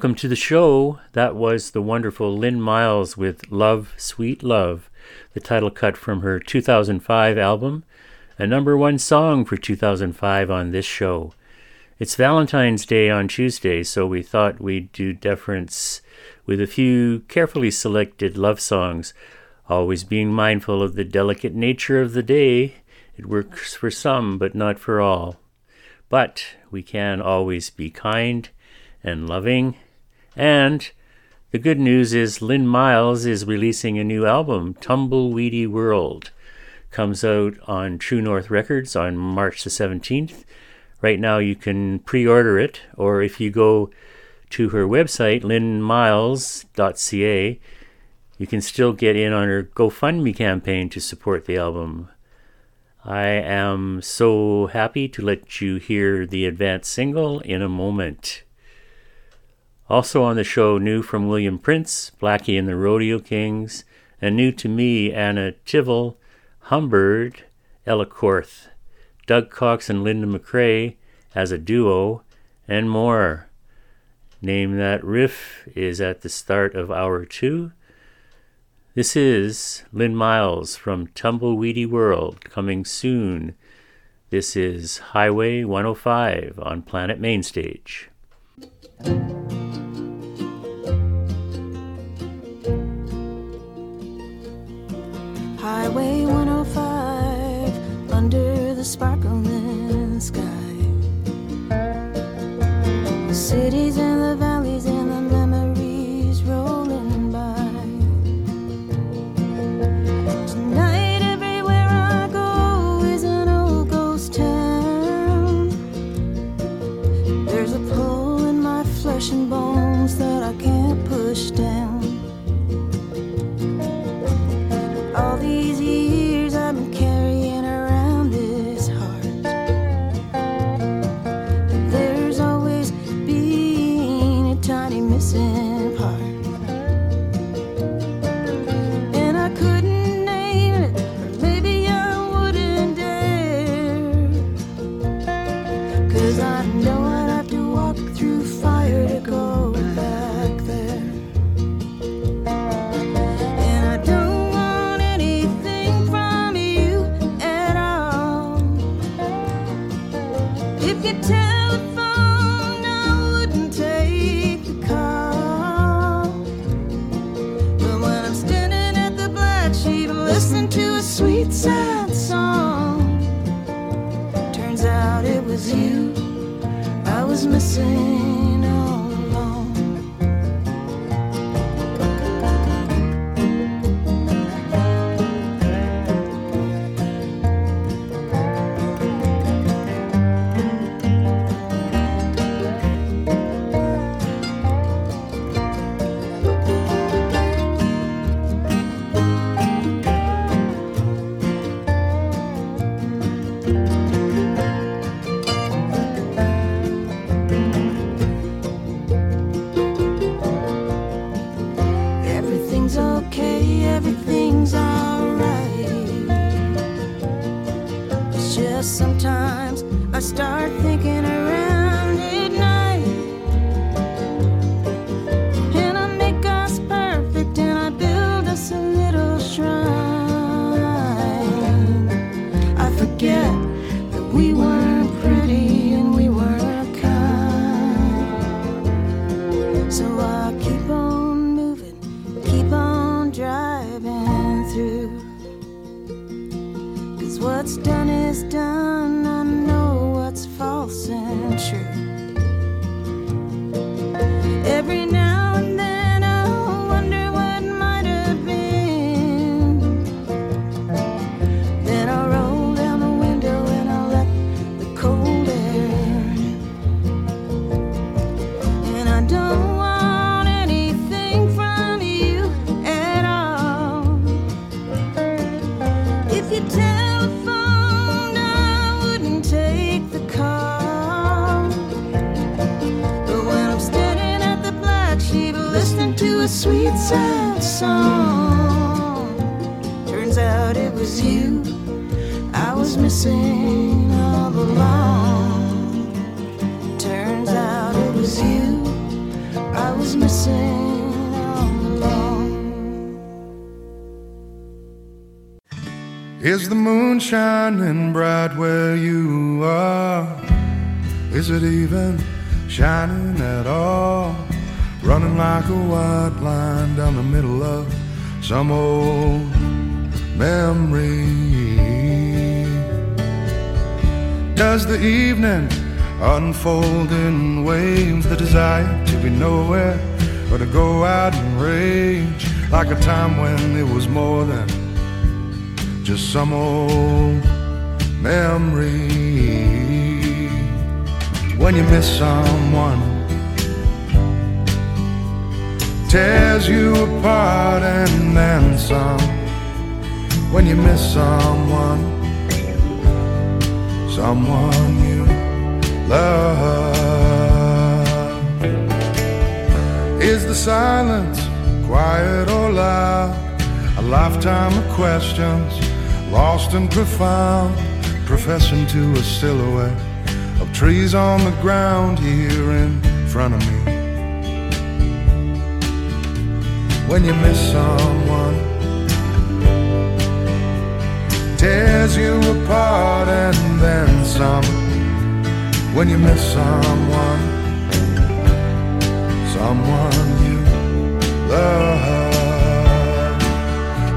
Welcome to the show. That was the wonderful Lynn Miles with Love, Sweet Love, the title cut from her 2005 album, a number one song for 2005 on this show. It's Valentine's Day on Tuesday, so we thought we'd do deference with a few carefully selected love songs, always being mindful of the delicate nature of the day. It works for some, but not for all. But we can always be kind and loving. And the good news is Lynn Miles is releasing a new album, Tumbleweedy World. Comes out on True North Records on March the 17th. Right now you can pre order it, or if you go to her website, lynmiles.ca, you can still get in on her GoFundMe campaign to support the album. I am so happy to let you hear the advance single in a moment. Also on the show, new from William Prince, Blackie and the Rodeo Kings, and new to me, Anna Tivel, Humbird, Ella Korth, Doug Cox and Linda McRae as a duo, and more. Name that riff is at the start of hour two. This is Lynn Miles from Tumbleweedy World, coming soon. This is Highway 105 on Planet Mainstage. Highway 105 under the sparkling sky. The cities and the valleys and the memories rolling by. Tonight, everywhere I go is an old ghost town. There's a pull in my flesh and bones that I can't push down. Through. Cause what's done is done, I know what's false and true. Every sweet, sad song, turns out it was you I was missing all along. Turns out it was you I was missing all along. Is the moon shining bright where you are? Is it even shining at all? Running like a white line down the middle of some old memory. Does the evening unfold in waves the desire to be nowhere or to go out and rage like a time when it was more than just some old memory. When you miss someone, tears you apart and then some. When you miss someone, someone you love. Is the silence quiet or loud? A lifetime of questions, lost and profound, professing to a silhouette of trees on the ground here in front of me. When you miss someone, tears you apart and then some. When you miss someone, someone you love.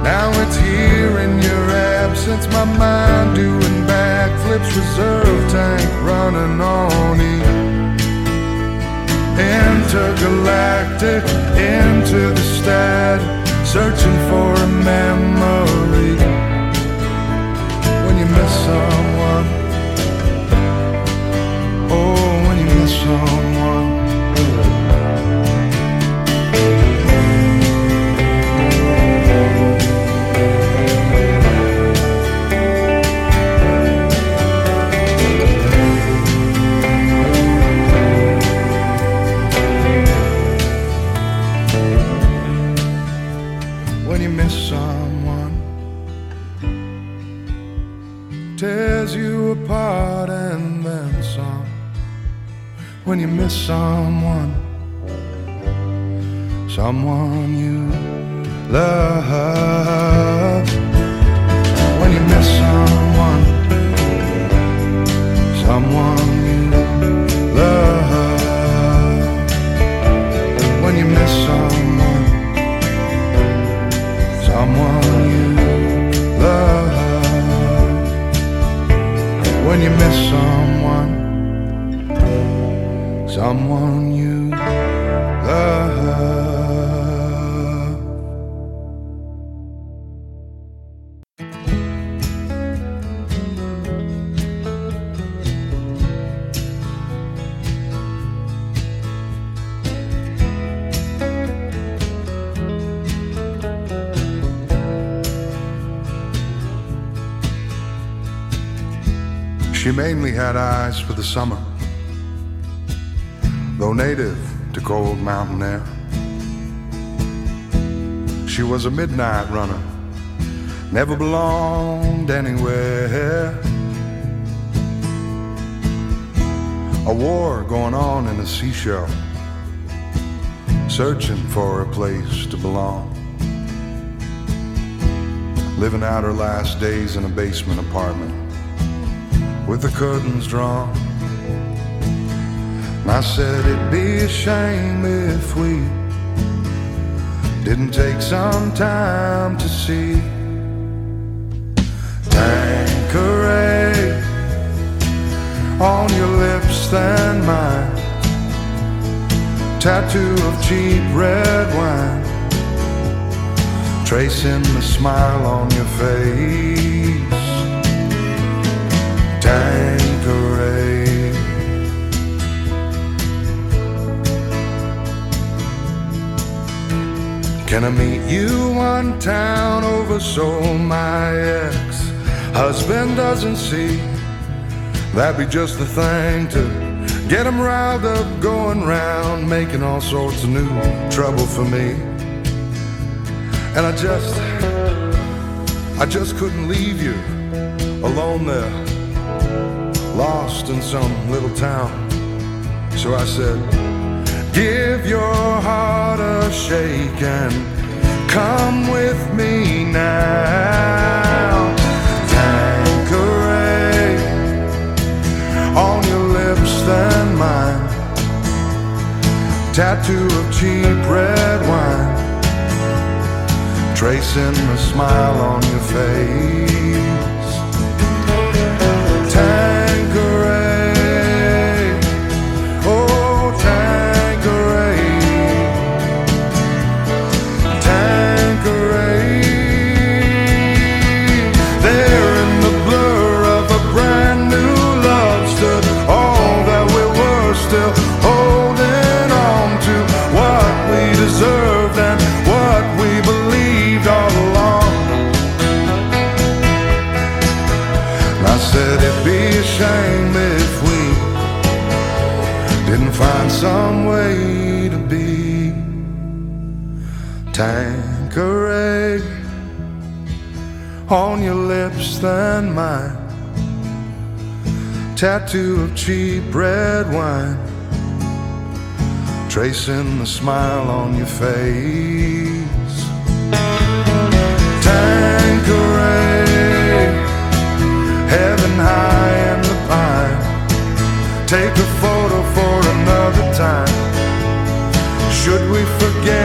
Now it's here in your absence, my mind doing backflips, reserve tank running on E. Intergalactic, into the static, searching for a memory. When you miss someone, oh, when you miss someone. When you miss someone. Someone you love. When you miss someone. Someone for the summer, though native to cold mountain air. She was a midnight runner, never belonged anywhere. A war going on in a seashell, searching for a place to belong. Living out her last days in a basement apartment with the curtains drawn. And I said it'd be a shame if we didn't take some time to see Tanqueray on your lips than mine. Tattoo of cheap red wine, tracing the smile on your face. Can I meet you one town over so my ex husband doesn't see? That'd be just the thing to get him riled up, going round, making all sorts of new trouble for me. And I just, I just couldn't leave you alone there lost in some little town. So I said, Give your heart a shake and come with me now. Tanqueray on your lips than mine. Tattoo of cheap red wine, tracing a smile on your face. On your lips than mine. Tattoo of cheap red wine, tracing the smile on your face. Tanqueray heaven high in the pine. Take a photo for another time. Should we forget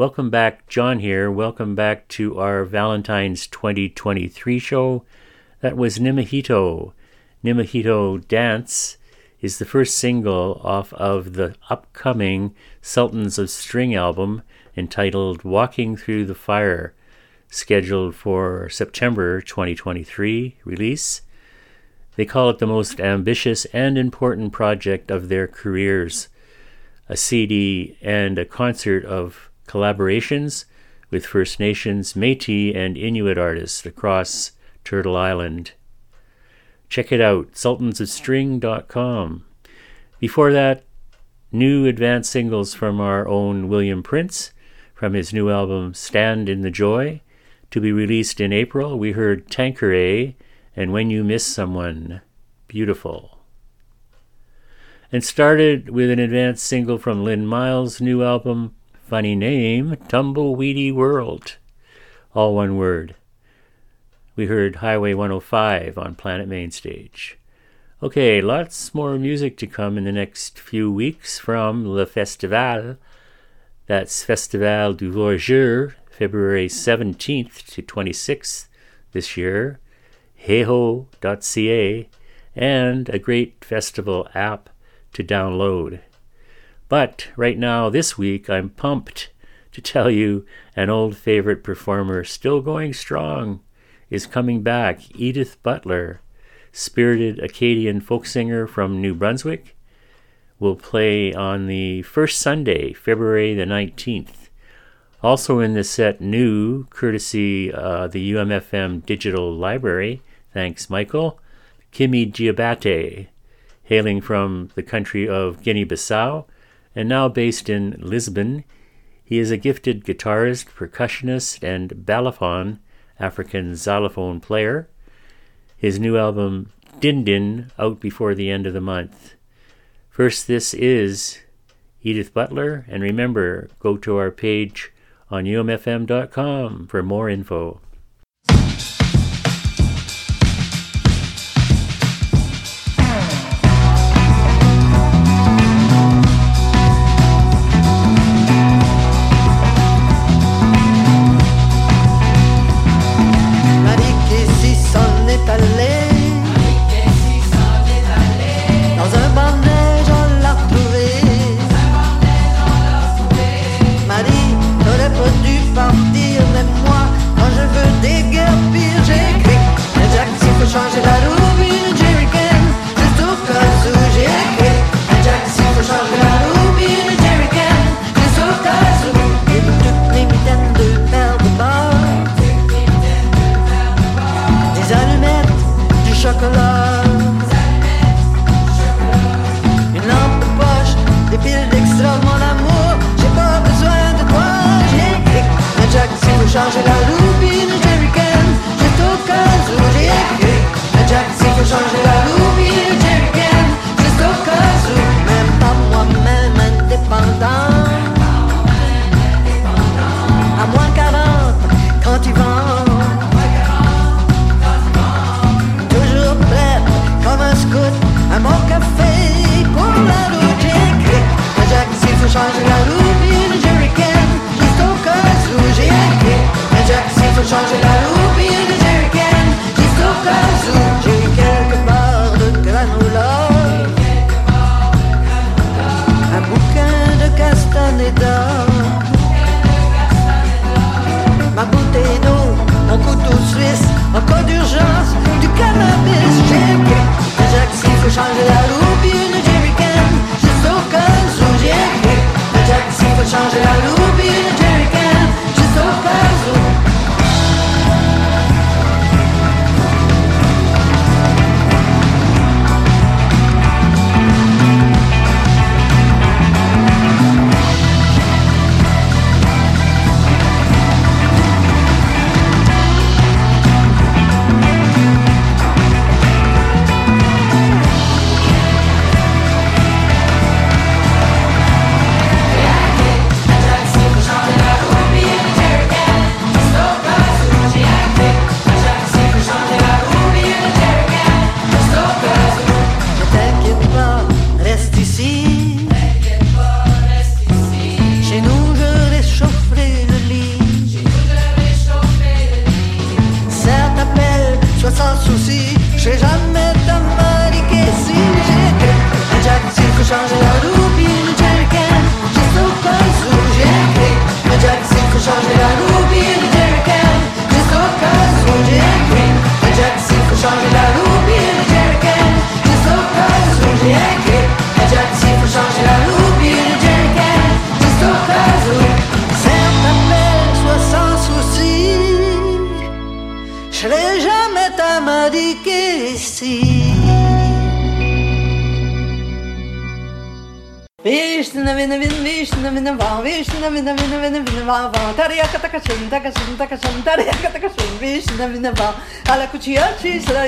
Welcome back, John here. Welcome back to our Valentine's 2023 show. That was Nimahito. Nimahito Dance is the first single off of the upcoming Sultans of String album entitled Walking Through the Fire, scheduled for September 2023 release. They call it the most ambitious and important project of their careers, a CD and a concert of collaborations with First Nations, Metis, and Inuit artists across Turtle Island. Check it out, sultansofstring.com. Before that, new advanced singles from our own William Prince from his new album Stand in the Joy. To be released in April, we heard Tanqueray and When You Miss Someone. Beautiful. And started with an advanced single from Lynn Miles' new album Funny name, Tumbleweedy World. All one word. We heard Highway 105 on Planet Mainstage. Okay, lots more music to come in the next few weeks from Le Festival. That's Festival du Voyageur, February 17th to 26th this year. Heho.ca, and a great festival app to download. But right now, this week, I'm pumped to tell you an old favorite performer, still going strong, is coming back. Edith Butler, spirited Acadian folk singer from New Brunswick, will play on the first Sunday, February the 19th. Also in the set, new, courtesy uh, the UMFM Digital Library, thanks Michael, Kimi Djabaté, hailing from the country of Guinea Bissau and now based in Lisbon. He is a gifted guitarist, percussionist, and balafon, African xylophone player. His new album, Din Din, out before the end of the month. First, this is Edith Butler, and remember, go to our page on umfm.com for more info.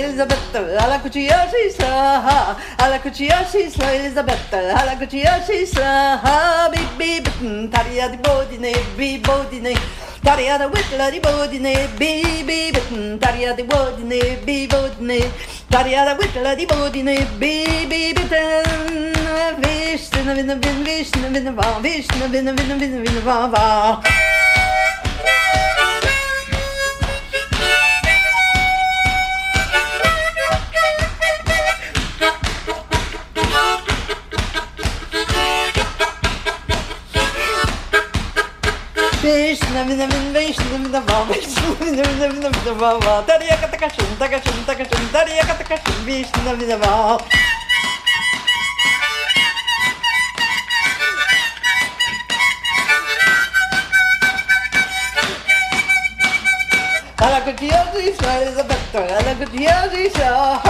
Elisabetta Alla cuccia cisla Alla cuccia cisla Elisabetta Alla cuccia cisla Bibi bitten Taria di bodine Bi bodine Taria da whittla di bodine Bi bi bitten Taria di bodine Bi bodine Taria da whittla di bodine Bi bi bitten Vishnu vina vin Vishnu vina va Vishnu vina vina vina vina va va Vishnu vina va Alla cuccia cisla Elisabetta Alla cuccia cisla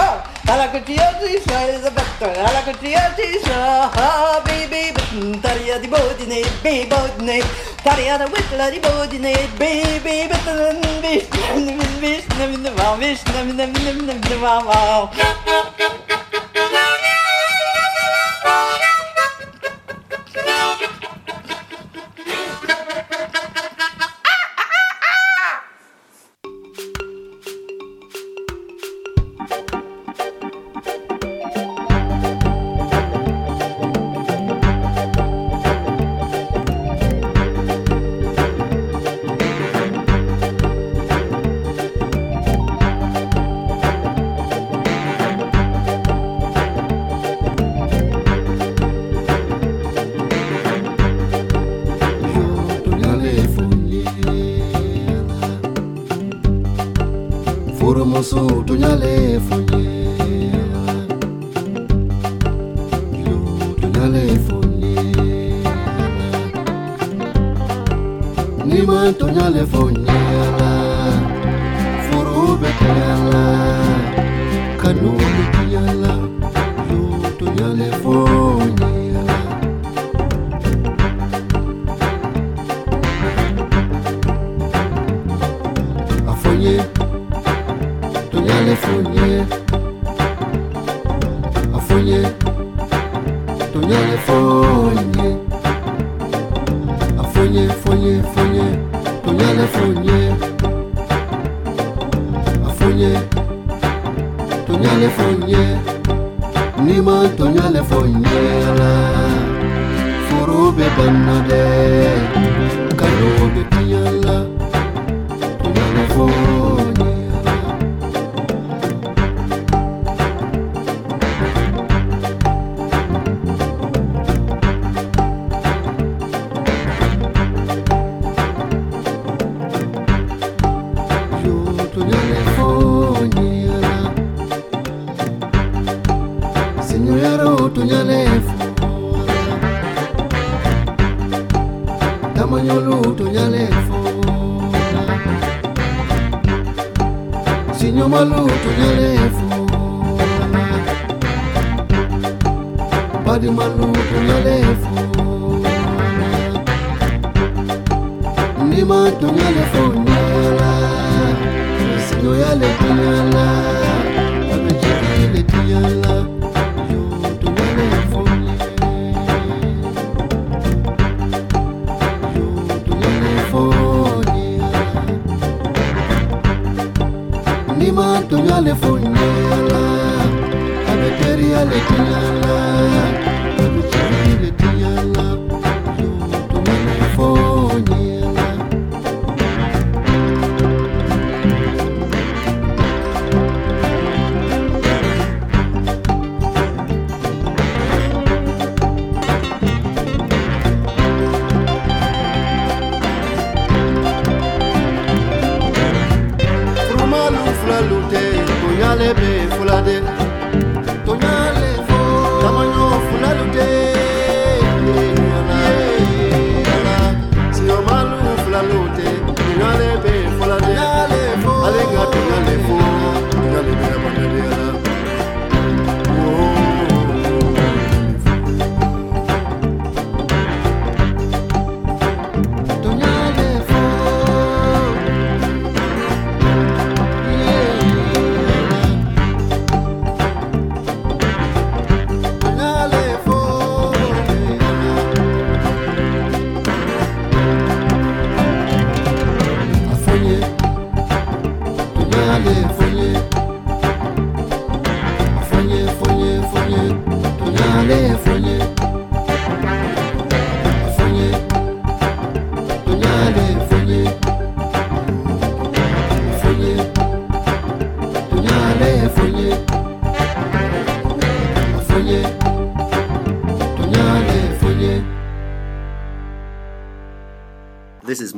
Alla cuccia cisla Elisabetta Alla cuccia cisla Bibi bitten Taria di bodine Bi bodine Taria da whittla di bodine Bibi bitten Vishnu vina Vishnu vina va Vishnu vina vina vina vina va va Furumoso tunyale funyela Yo tunyale funyela Nima tunyale funyela Nima tunyale fonyela Abejeri yale tunyala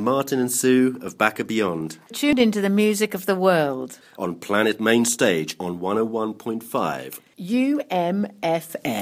Martin and Sue of Backer Beyond. Tuned into the music of the world. On Planet Main Stage on 101.5. UMFM.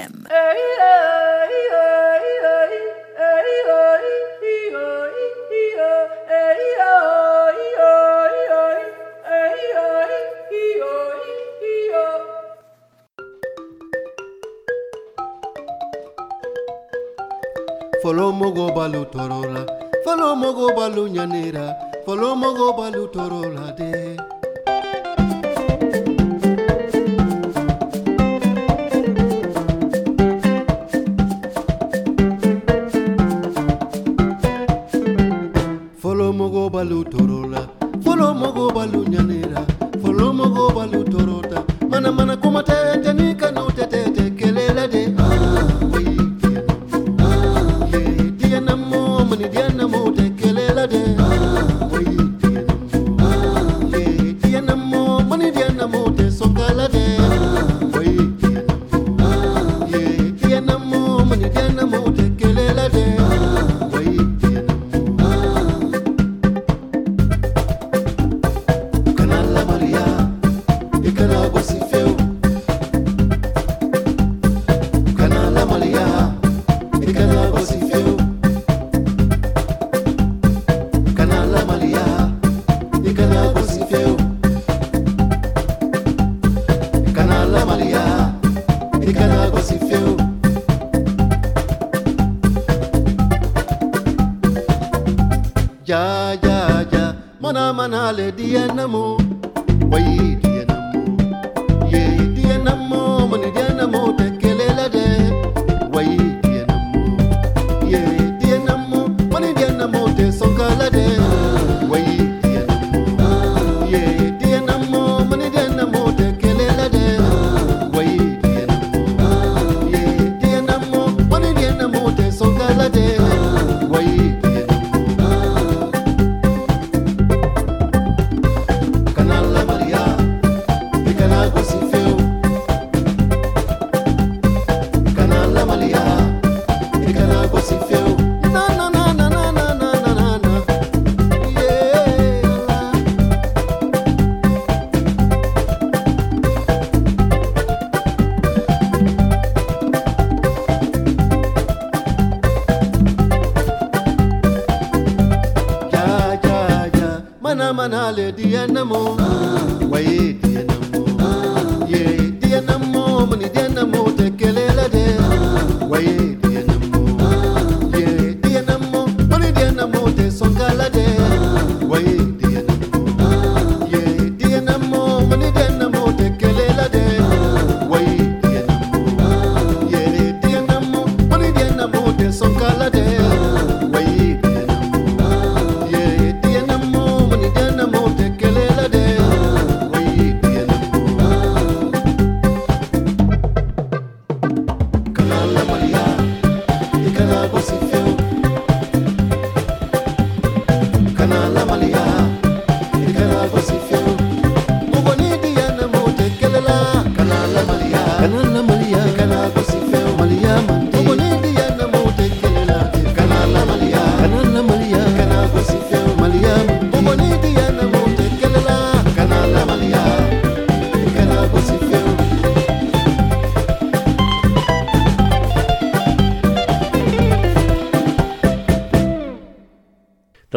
lady and the moon.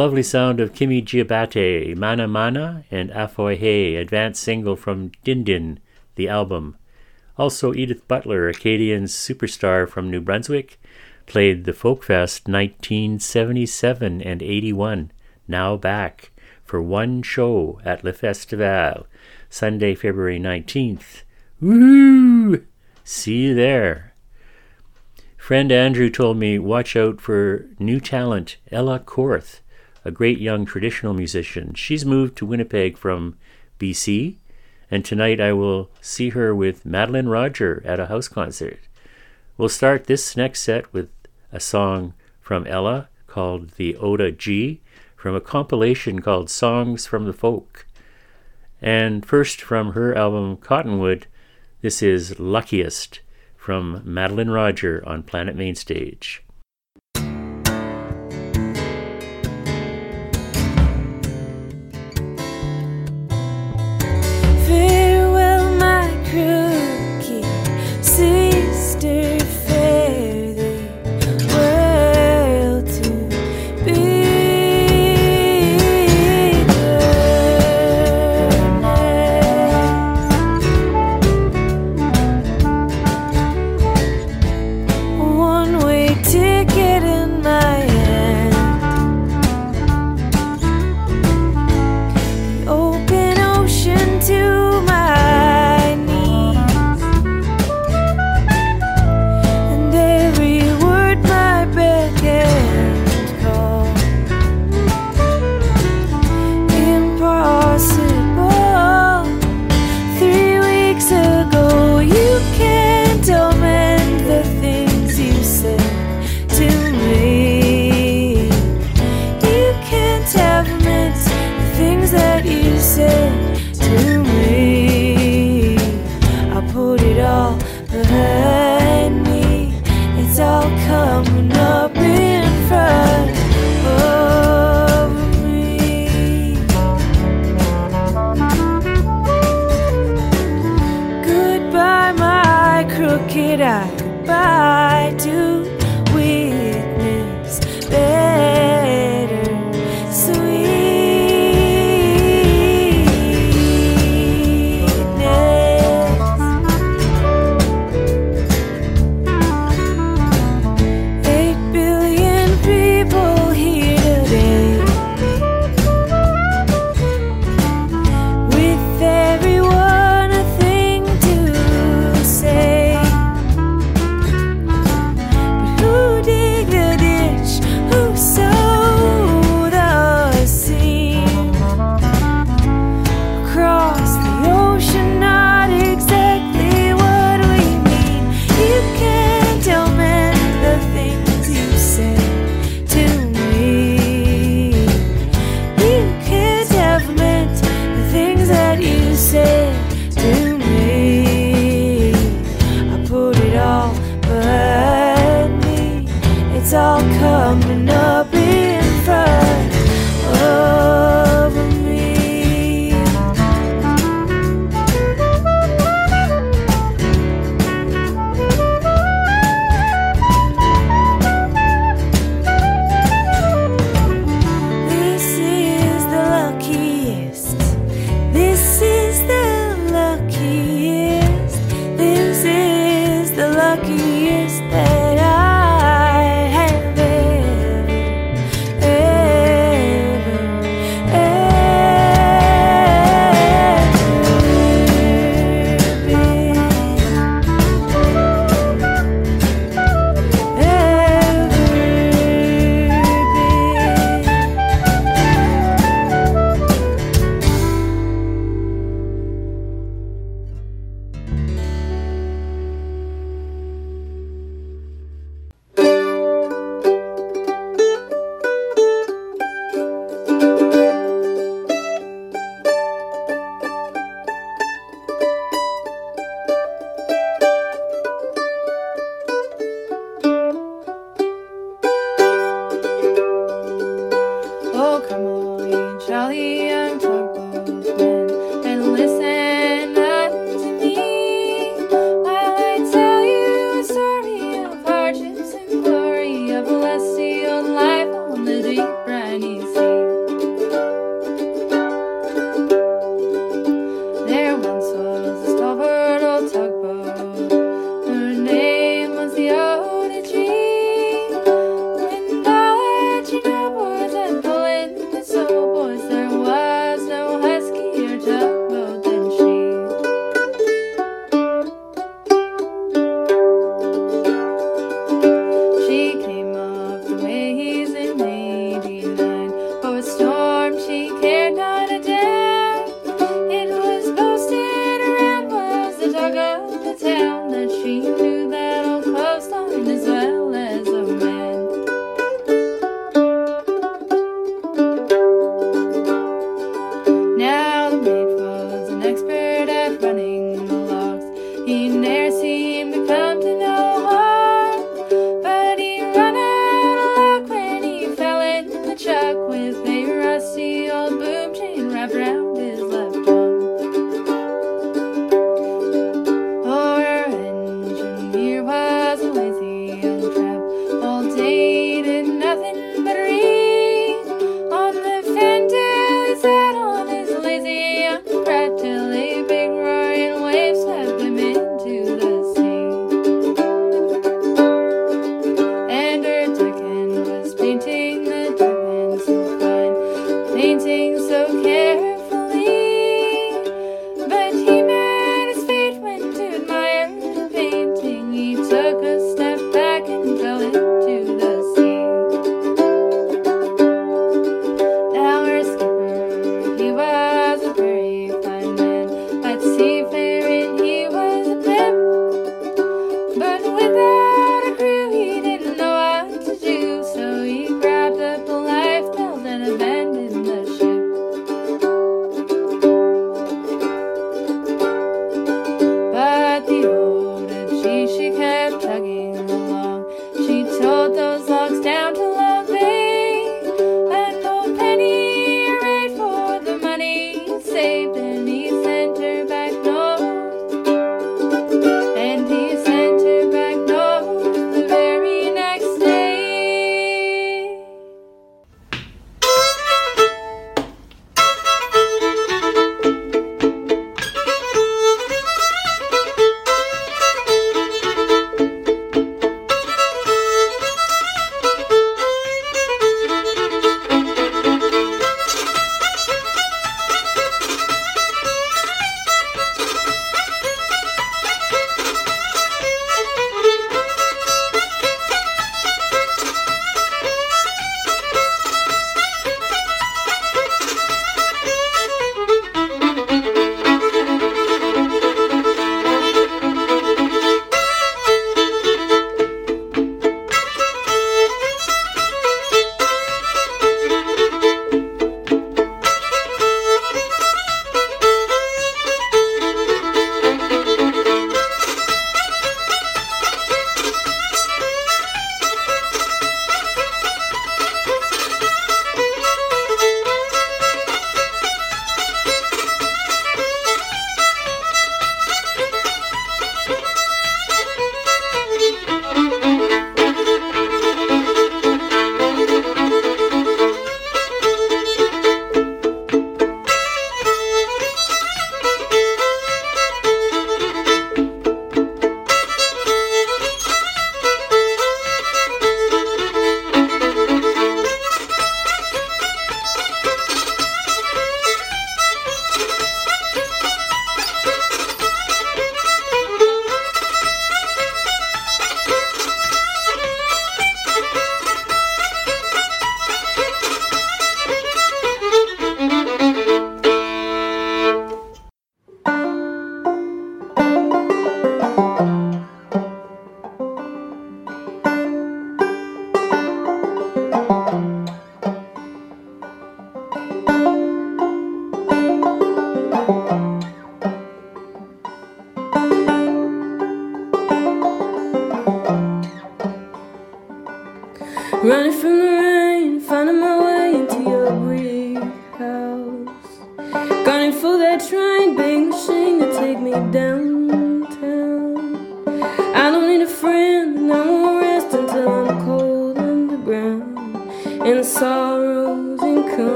lovely sound of Kimi Djabaté, Mana Mana, and Afoy Hey, advance single from Din Din, the album. Also, Edith Butler, Acadian superstar from New Brunswick, played the Folkfest 1977 and 81, now back, for one show at Le Festival, Sunday, February 19th. Woo! See you there. Friend Andrew told me, watch out for new talent, Ella Korth a great young traditional musician. She's moved to Winnipeg from BC, and tonight I will see her with Madeline Roger at a house concert. We'll start this next set with a song from Ella called the Oda G from a compilation called Songs from the Folk. And first from her album Cottonwood, this is Luckiest from Madeline Roger on Planet Mainstage.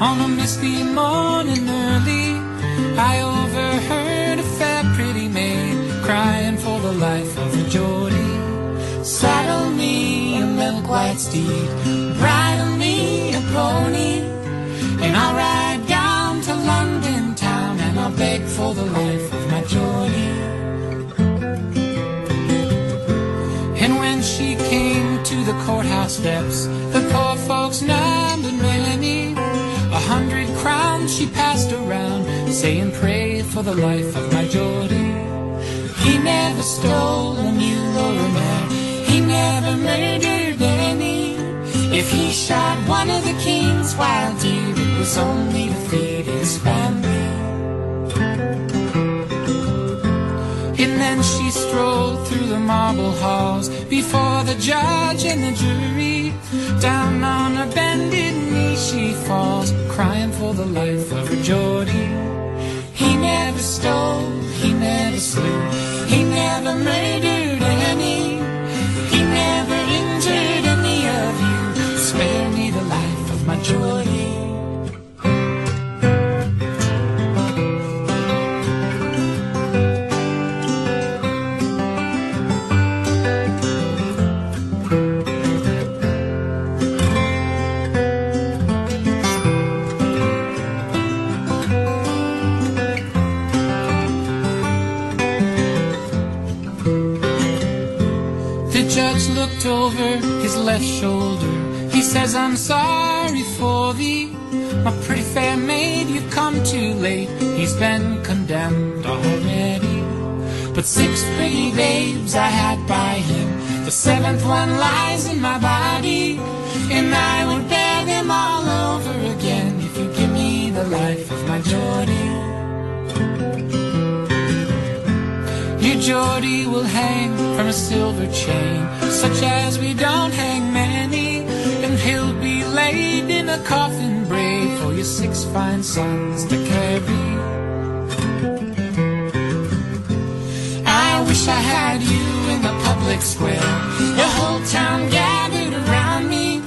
On a misty morning early, I overheard a fair pretty maid crying for the life of her Geordie. Saddle me a milk white steed, bridle me a pony, and I'll ride down to London town and I'll beg for the life of my Geordie. And when she came to the courthouse steps, the poor folks numbered many. A crowns she passed around, saying, Pray for the life of my Geordie. He never stole a mule or a mare, he never murdered any. If he shot one of the king's wild deer, it was only to feed his family. And then she strolled through the marble halls before the judge and the jury. Down on her bended knee she falls, crying for the life of her Geordie. He never stole, he never slew, he never murdered any. He never injured any of you. Spare me the life of my Geordie. Over his left shoulder. He says, I'm sorry for thee. My pretty fair maid, you've come too late. He's been condemned already. But six pretty babes I had by him. The seventh one lies in my body. And I would bear them all over again if you give me the life of my Geordie. Geordie will hang from a silver chain, such as we don't hang many. And he'll be laid in a coffin brave for your six fine sons to carry. I wish I had you in the public square, the whole town gathered around me,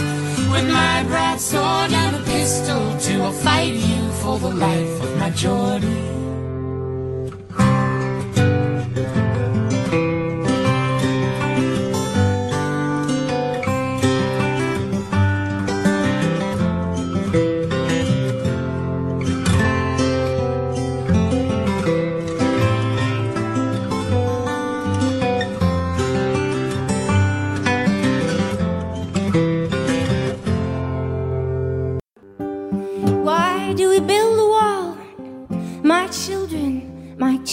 with my broadsword and a pistol too. I'll fight you for the life of my Geordie.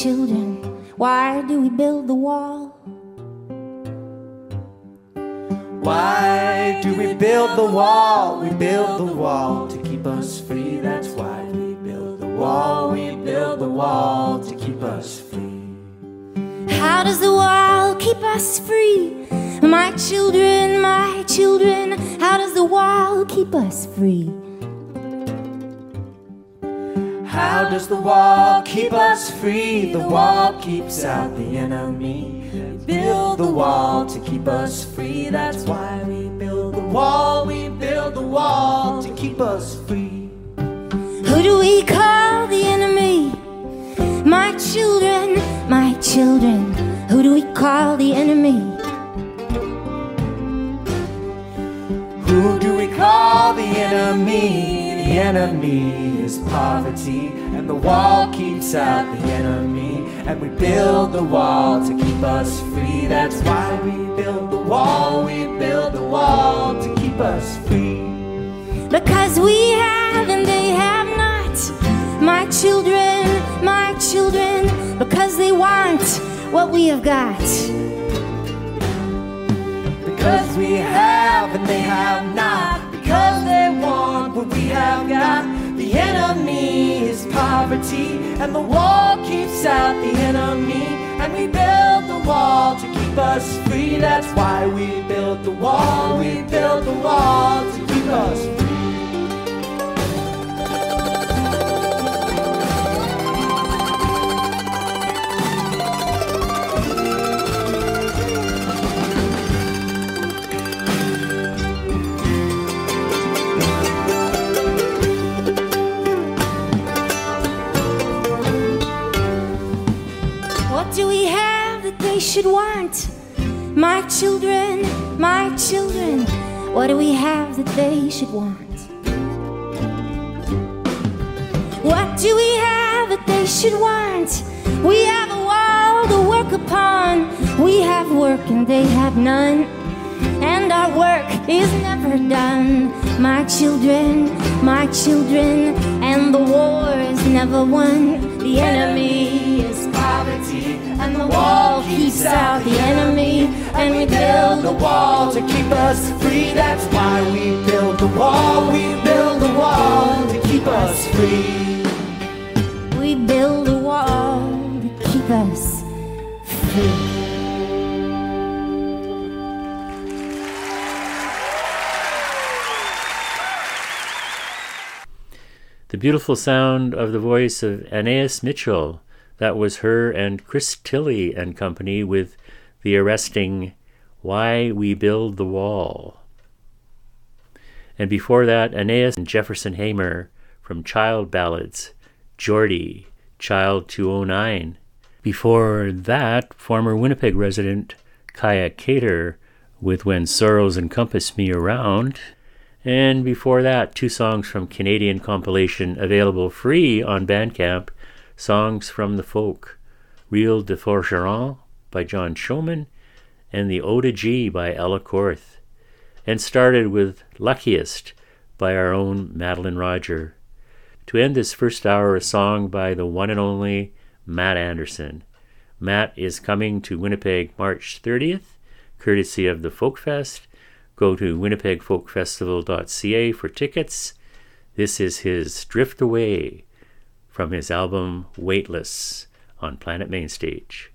Children, why do we build the wall? Why do we build the wall? We build the wall to keep us free. That's why we build the wall. We build the wall to keep us free. How does the wall keep us free? My children, my children, how does the wall keep us free? How does the wall keep us free? The wall keeps out the enemy. We build the wall to keep us free. That's why we build the wall. We build the wall to keep us free. Who do we call the enemy? My children, my children, who do we call the enemy? Who do we call the enemy? The enemy is poverty, and the wall keeps out the enemy. And we build the wall to keep us free. That's why we build the wall. We build the wall to keep us free. Because we have and they have not. My children, my children, because they want what we have got. Because we have and they have not. Because they want what we have got. The enemy is poverty, and the wall keeps out the enemy. And we build the wall to keep us free. That's why we build the wall. We build the wall to keep us free. They should want? My children, my children, what do we have that they should want? What do we have that they should want? We have a wall to work upon. We have work and they have none. And our work is never done. My children, my children, and the war is never won. The enemy is poverty, and the wall keeps out the enemy. And we build the wall to keep us free. That's why we build the wall. We build the wall to keep us free. We build a wall to keep us free. The beautiful sound of the voice of Anais Mitchell. That was her and Chris Thile and company with the arresting Why We Build the Wall. And before that, Anais and Jefferson Hamer from Child Ballads, Geordie, Child 209. Before that, former Winnipeg resident Kaia Kater with When Sorrows Encompass Me Around. And before that, two songs from Canadian compilation available free on Bandcamp, Songs from the Folk, Reel du Forgeron by John Showman, and The Ode G by Ella Korth, and started with Luckiest by our own Madeline Roger. To end this first hour, a song by the one and only Matt Anderson. Matt is coming to Winnipeg March 30th, courtesy of the Folk Fest. Go to winnipegfolkfestival.ca for tickets. This is his Drift Away from his album Weightless on Planet Mainstage.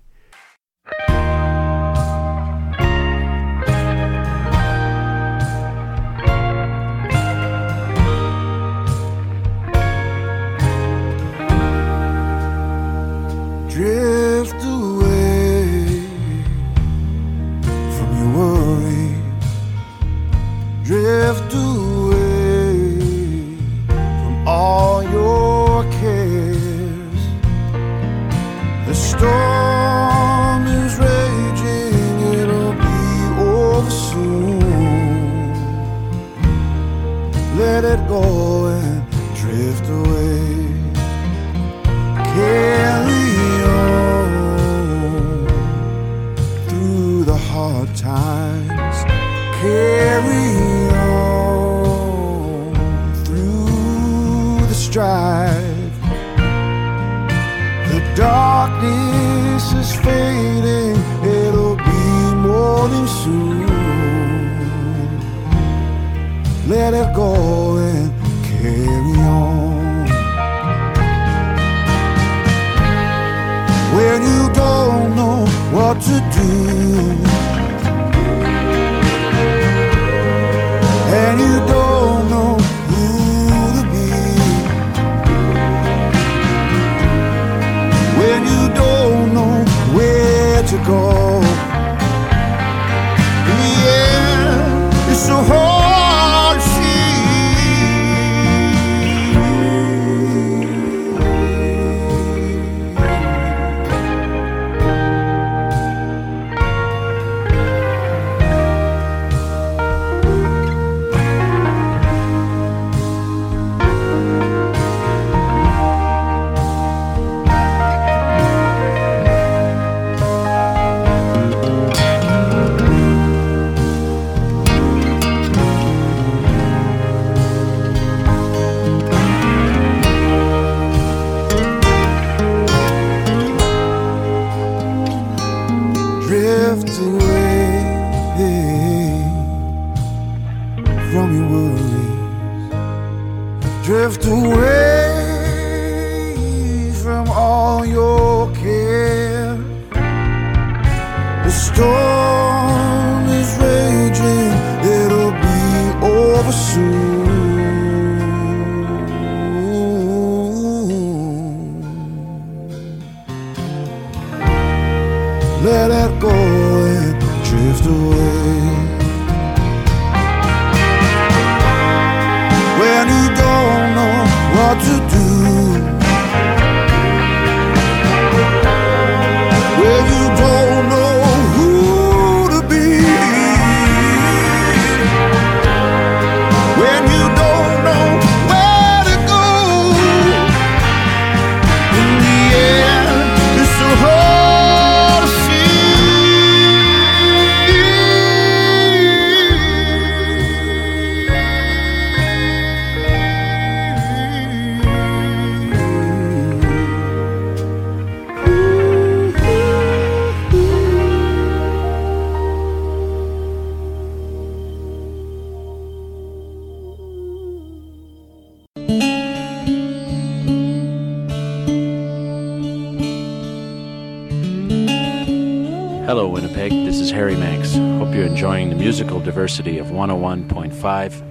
Diversity of 101.5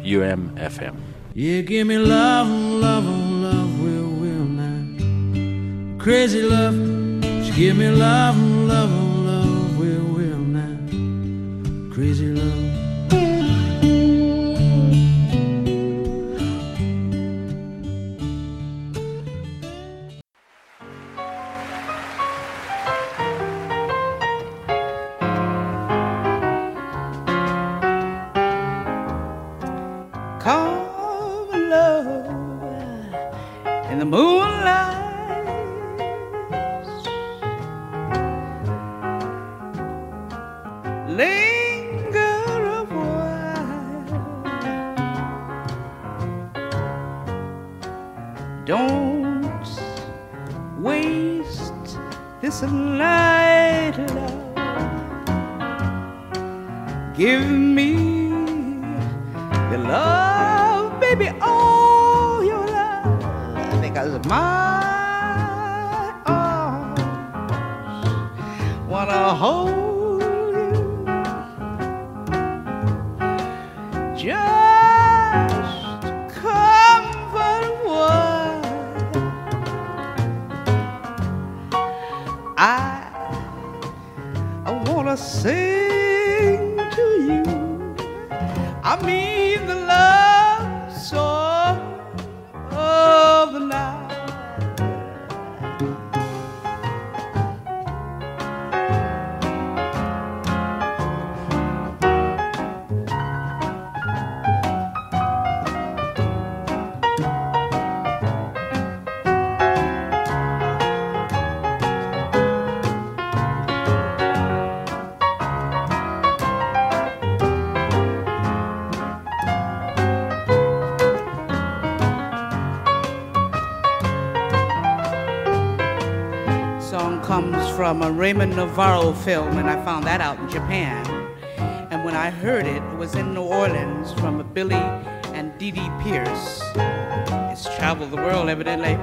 UMFM. Yeah, give me love, love, love, will, will now. Crazy love, she give me love, love, love, will, will now. Crazy love. Raymond Navarro film, and I found that out in Japan. And when I heard it, it was in New Orleans from Billie and Dee Dee Pierce. It's traveled the world, evidently.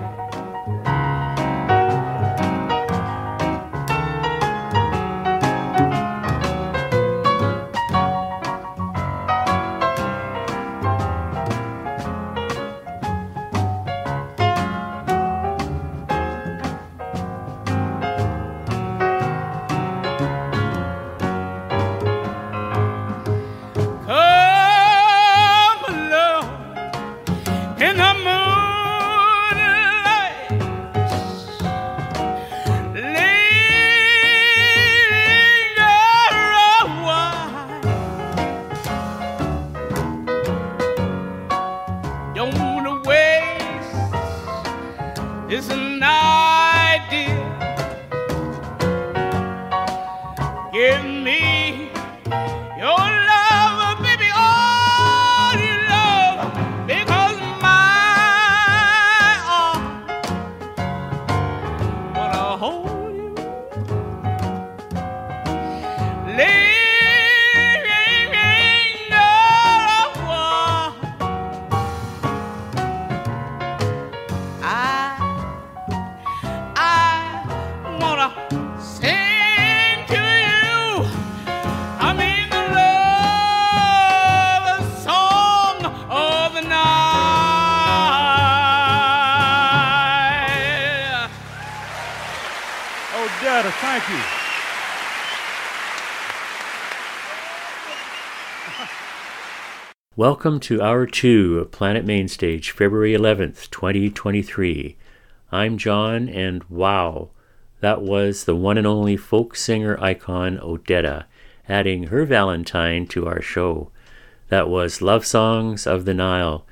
Welcome to Hour 2 of Planet Mainstage, February 11th, 2023. I'm John, and wow, that was the one and only folk singer icon Odetta, adding her Valentine to our show. That was Love Songs of the Nile,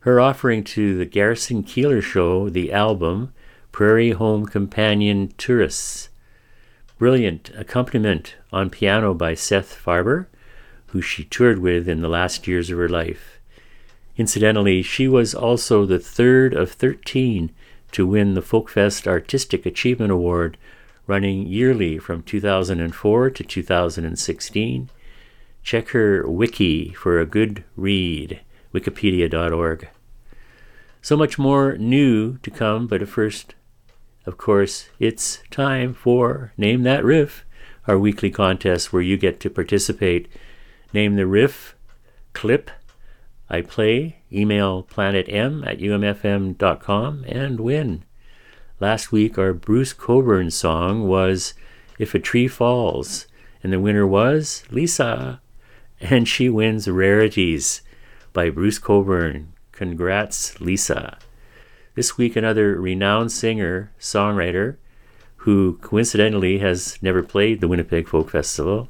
her offering to the Garrison Keillor Show the album Prairie Home Companion Tourists. Brilliant accompaniment on piano by Seth Farber who she toured with in the last years of her life. Incidentally, she was also the third of 13 to win the Folkfest Artistic Achievement Award, running yearly from 2004 to 2016. Check her wiki for a good read, wikipedia.org. So much more new to come, but first, of course, it's time for Name That Riff, our weekly contest where you get to participate Name the riff, clip, I play, email planetm at umfm.com, and win. Last week, our Bruce Cockburn song was If a Tree Falls, and the winner was Lisa, and she wins Rarities by Bruce Cockburn. Congrats, Lisa. This week, another renowned singer, songwriter, who coincidentally has never played the Winnipeg Folk Festival.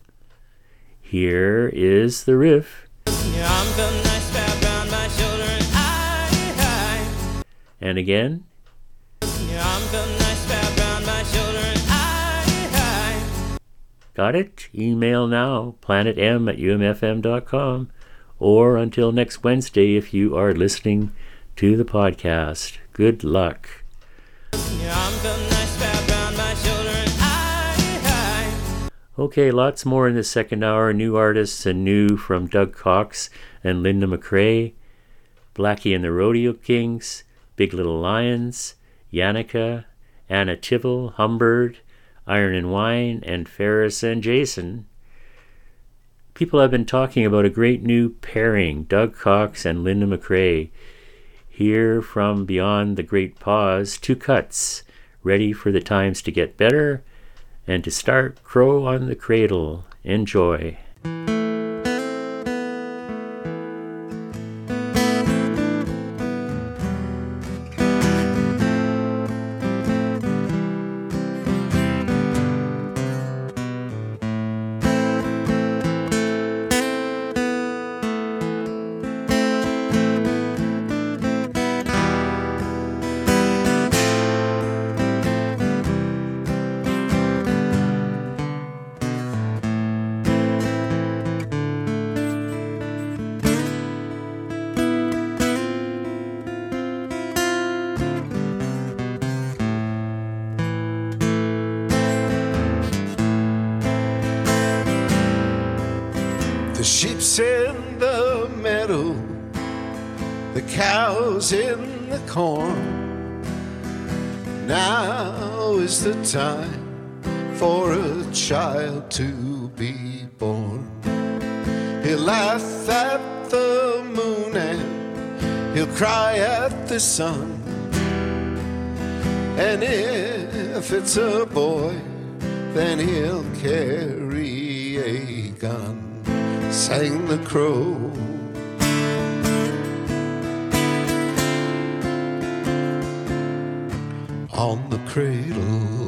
Here is the riff. And again. Got it? Email now, planetm at umfm.com, or until next Wednesday if you are listening to the podcast. Good luck. Okay, lots more in the second hour. New artists and new from Doug Cox and Linda McRae, Blackie and the Rodeo Kings, Big Little Lions, Yannicka, Anna Tivel, Humbird, Iron and Wine, and Pharis and Jason. People have been talking about a great new pairing, Doug Cox and Linda McRae. Here from beyond the great pause, two cuts, ready for the times to get better and to start Crow on the Cradle. Enjoy. Time for a child to be born. He'll laugh at the moon and he'll cry at the sun. And if it's a boy, then he'll carry a gun sang the crow. On the cradle.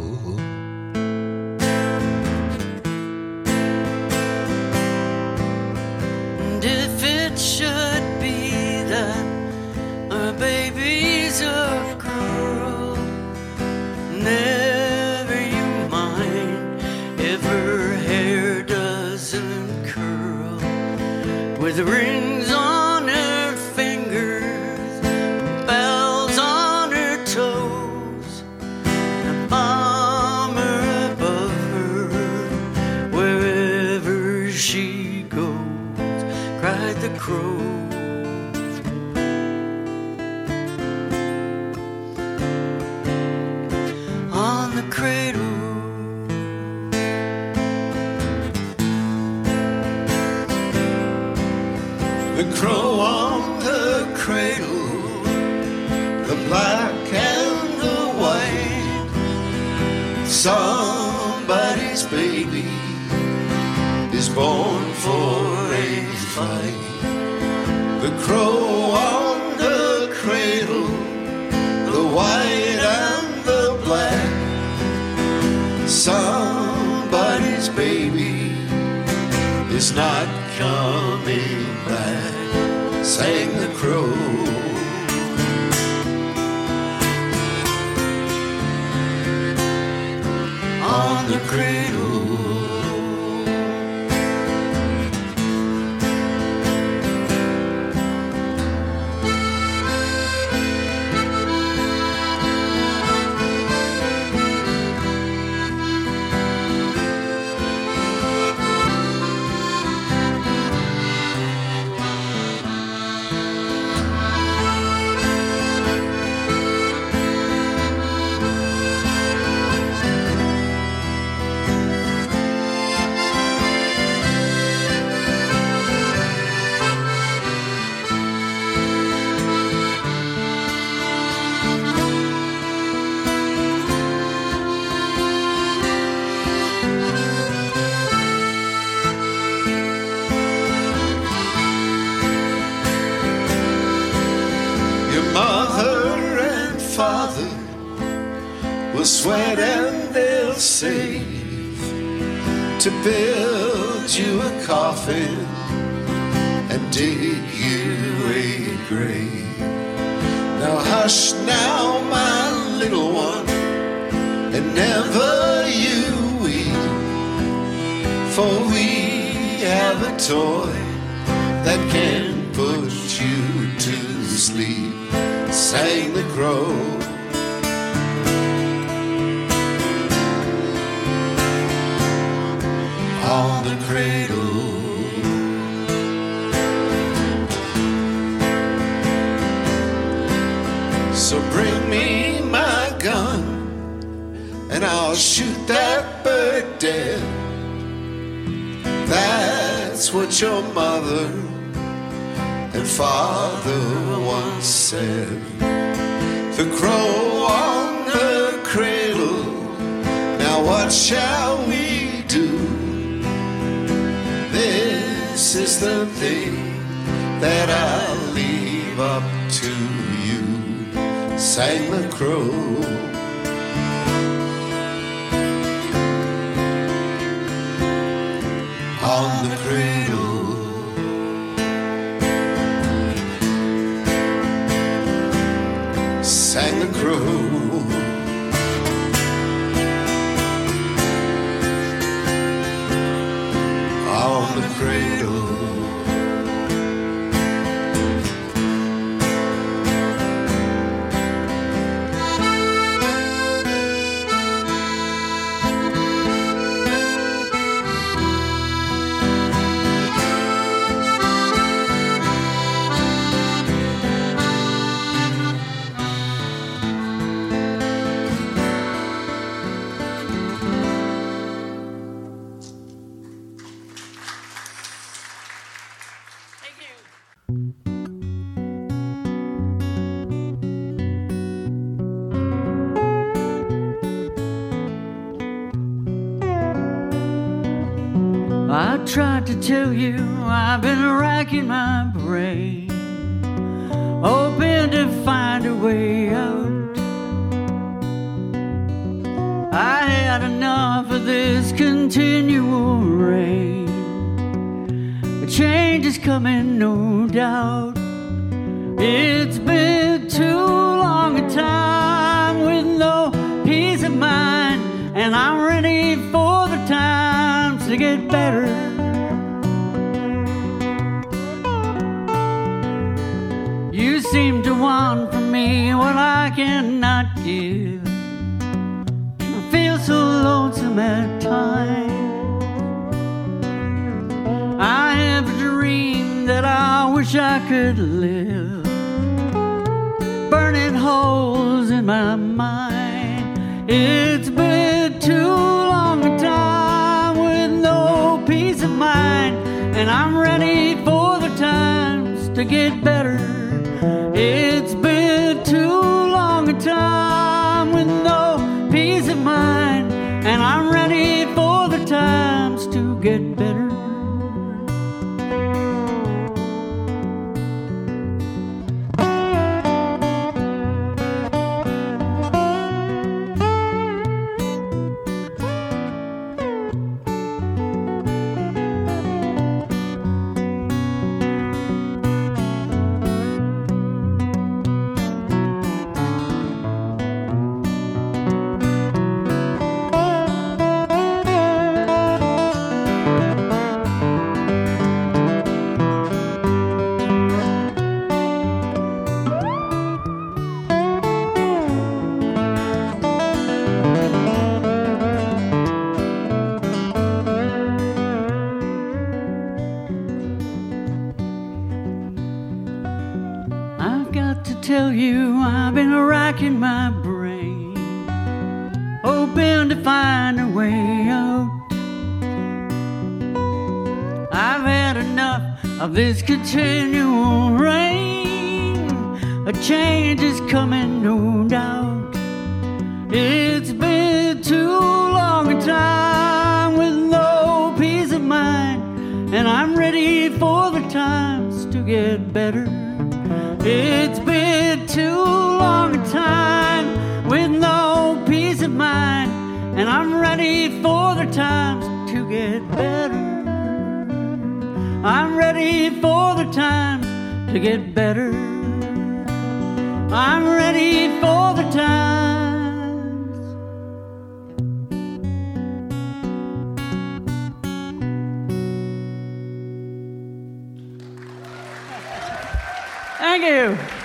Born for a fight. The crow on the cradle, the white and the black. Somebody's baby is not coming back, sang the crow. On the cradle. toy that can put you to sleep, sang the crow. On the cradle. So bring me my gun and I'll shoot that bird dead. That that's what your mother and father once said. The crow on the cradle, now what shall we do? This is the thing that I'll leave up to you, sang the crow. On the cradle. sang the crow. On the cradle. Tell you I've been racking my brain, hoping to find a way out. I had enough of this continual rain. A change is coming, no doubt. It's been too long a time with no peace of mind, and I'm me what I cannot give. I feel so lonesome at times. I have a dream that I wish I could live. Burning holes in my mind. It's been too long a time with no peace of mind. And I'm ready for the times to get better. It's to find a way out. I've had enough of this continual rain. A change is coming, no doubt. It's been too long a time with no peace of mind, and I'm ready for the times to get better. It's been too long a time and I'm ready for the times to get better. I'm ready for the times to get better. I'm ready for the times. Thank you.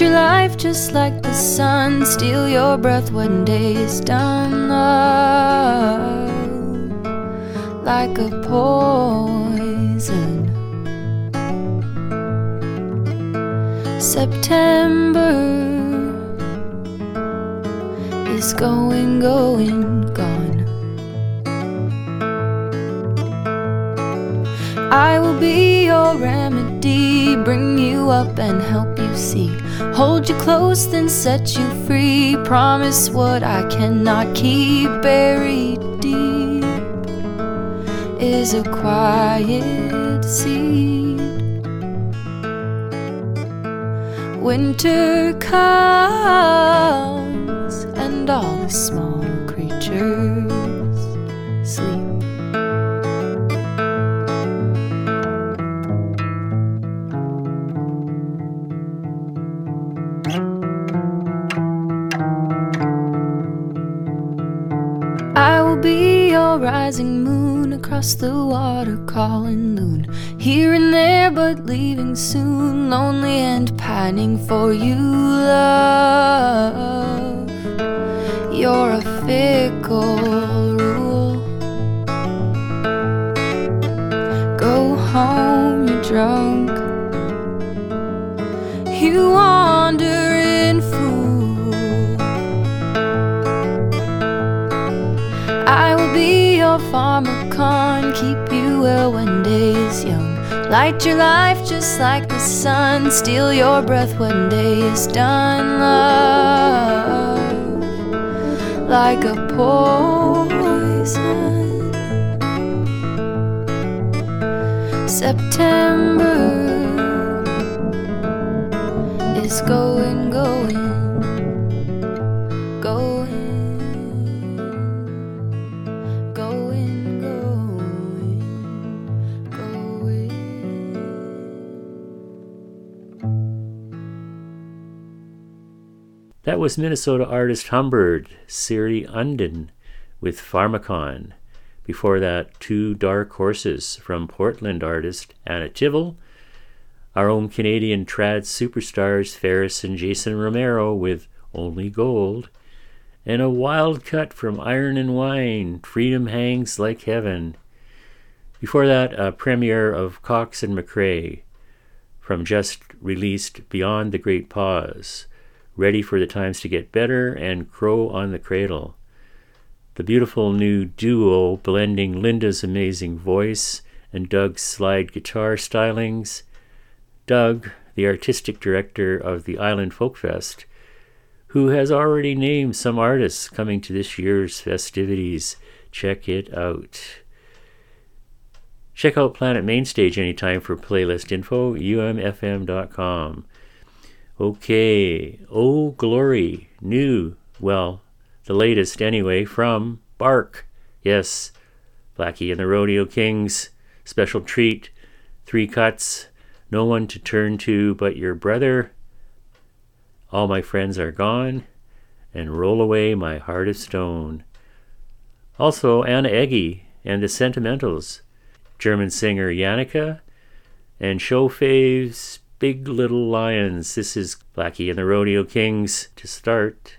Your life just like the sun. Steal your breath when day's done. Love like a poison. September is going, going, gone. I will be your remedy, bring you up and help hold you close, then set you free. Promise what I cannot keep buried deep is a quiet seed. Winter comes, and all the small creatures. for you, love. You're a fickle rule. Go home, you're drunk. You wandering fool. I will be your pharmakon, keep you well when days young. Light your life just like sun, steal your breath when day is done, love. Like a poison. September was Minnesota artist Humbird, Siri Undlin, with Pharmakon. Before that, Two Dark Horses from Portland artist Anna Tivel. Our own Canadian trad superstars Pharis and Jason Romero with Only Gold. And a wild cut from Iron and Wine, Freedom Hangs Like Heaven. Before that, a premiere of Cox and McRae from just released Beyond the Great Pause. Ready for the Times to Get Better, and Crow on the Cradle. The beautiful new duo blending Linda's amazing voice and Doug's slide guitar stylings. Doug, the artistic director of the Island Folk Fest, who has already named some artists coming to this year's festivities. Check it out. Check out Planet Mainstage anytime for playlist info, umfm.com. Okay, Oh Glory, new, well, the latest anyway, from Bark. Yes, Blackie and the Rodeo Kings, special treat, three cuts, no one to turn to but your brother. All my friends are gone, and roll away my heart of stone. Also, Anna Egge and the Sentimentals, German singer Janica, and show faves Big Little Lions. This is Blackie and the Rodeo Kings to start.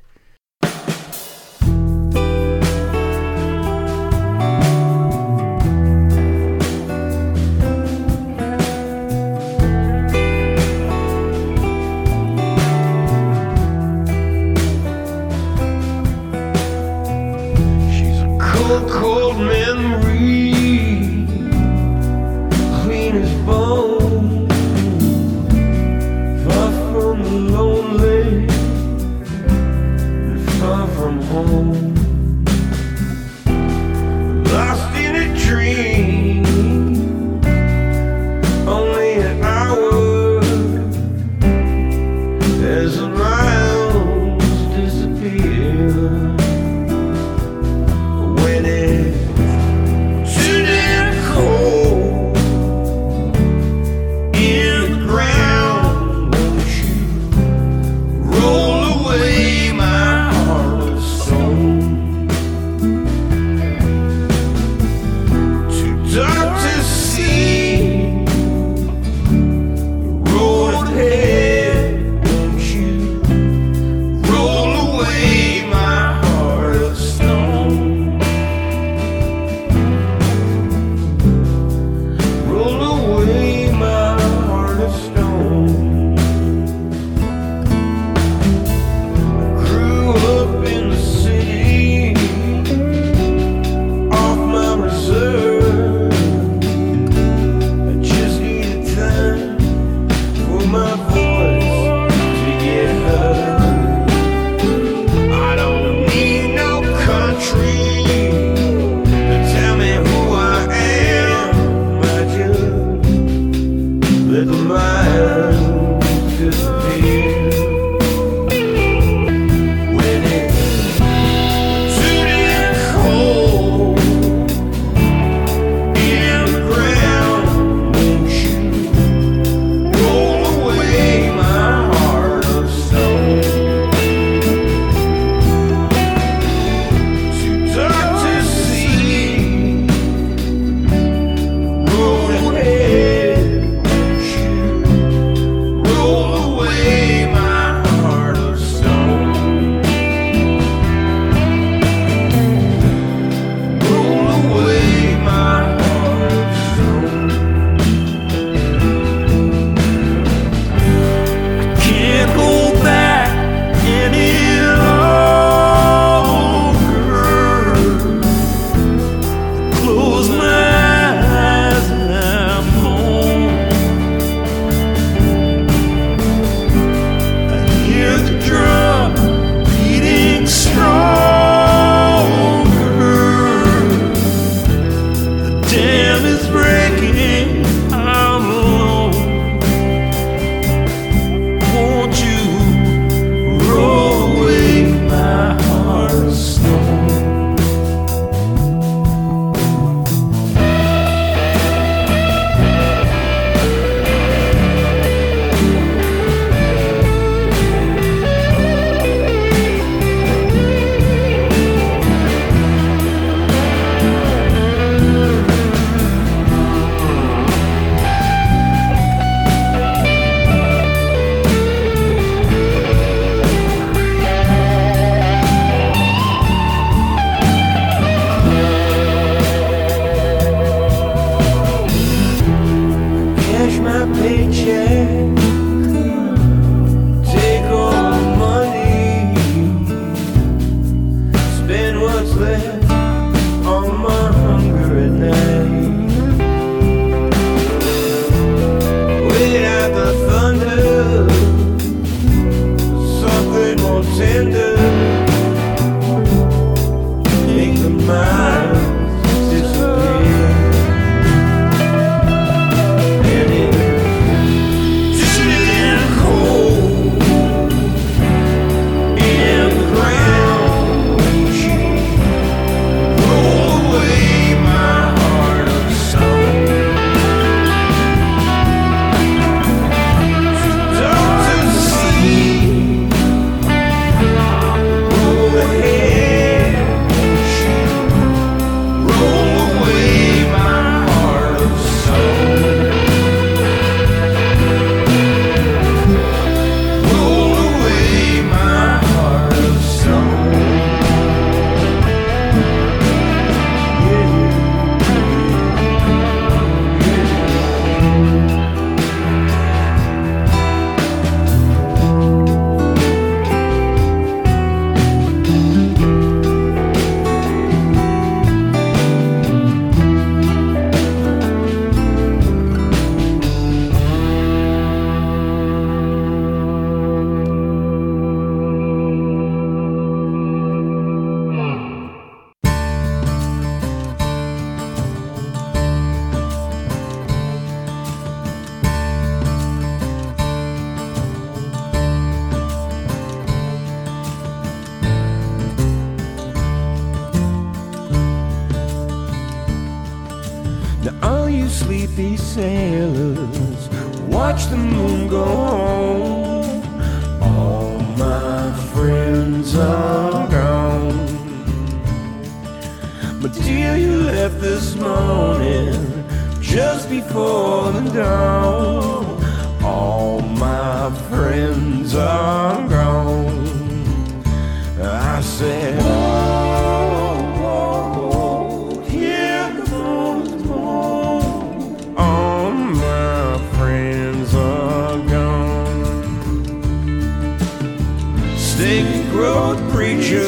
Stick growth preacher,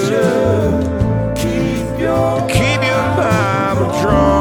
keep your keep your Bible drawn.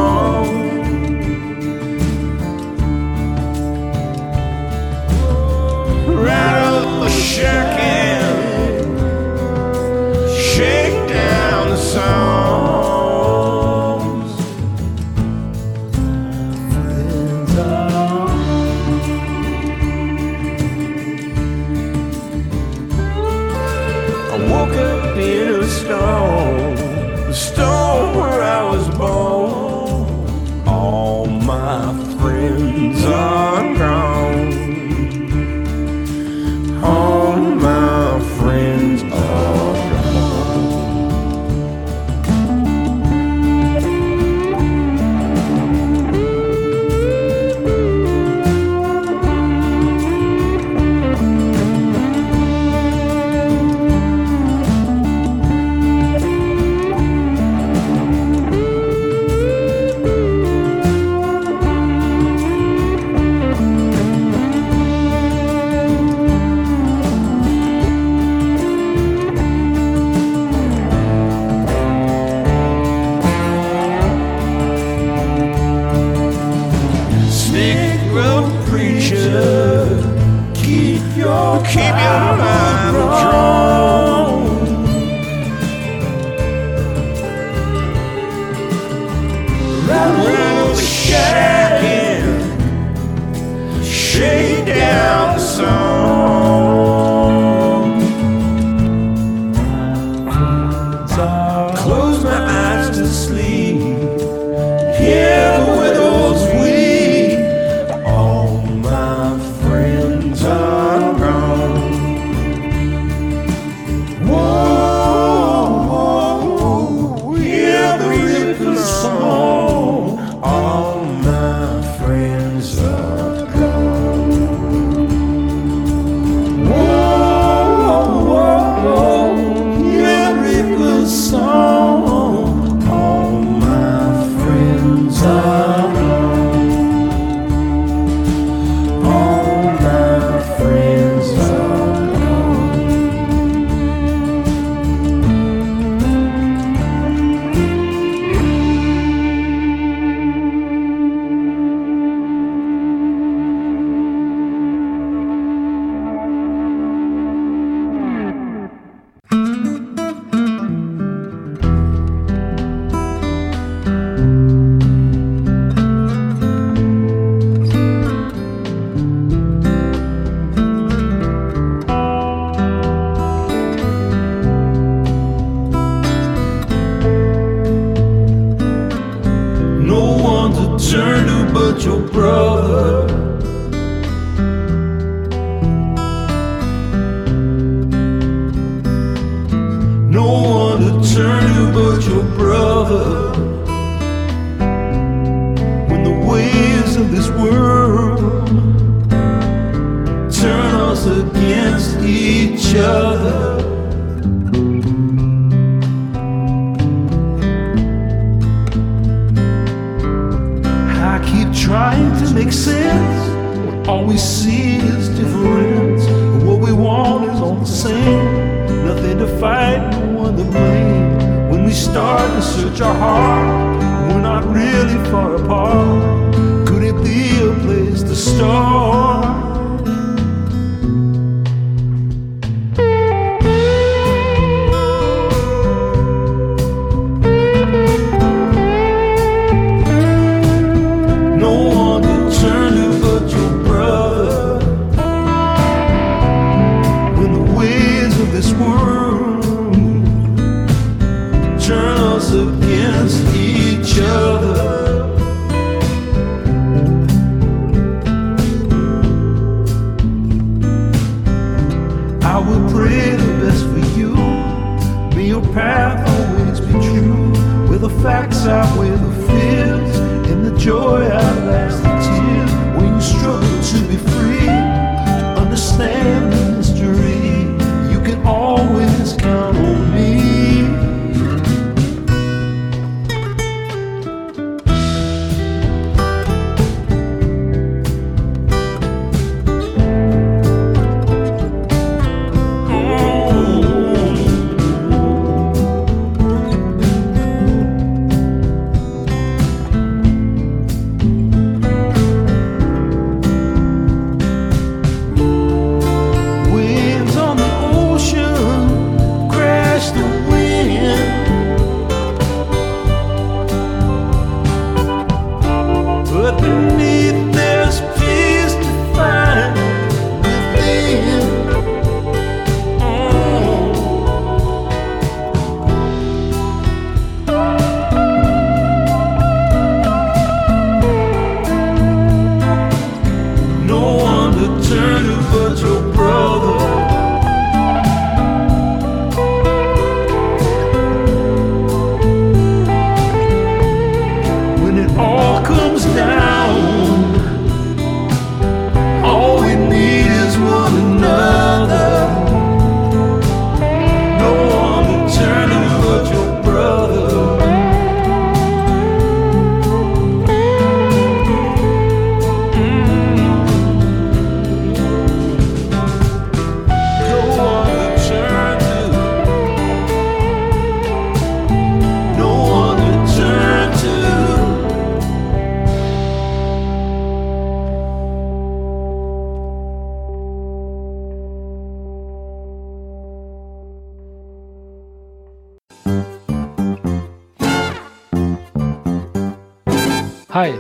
fight, no one to blame. When we start to search our heart, we're not really far apart. Could it be a place to start?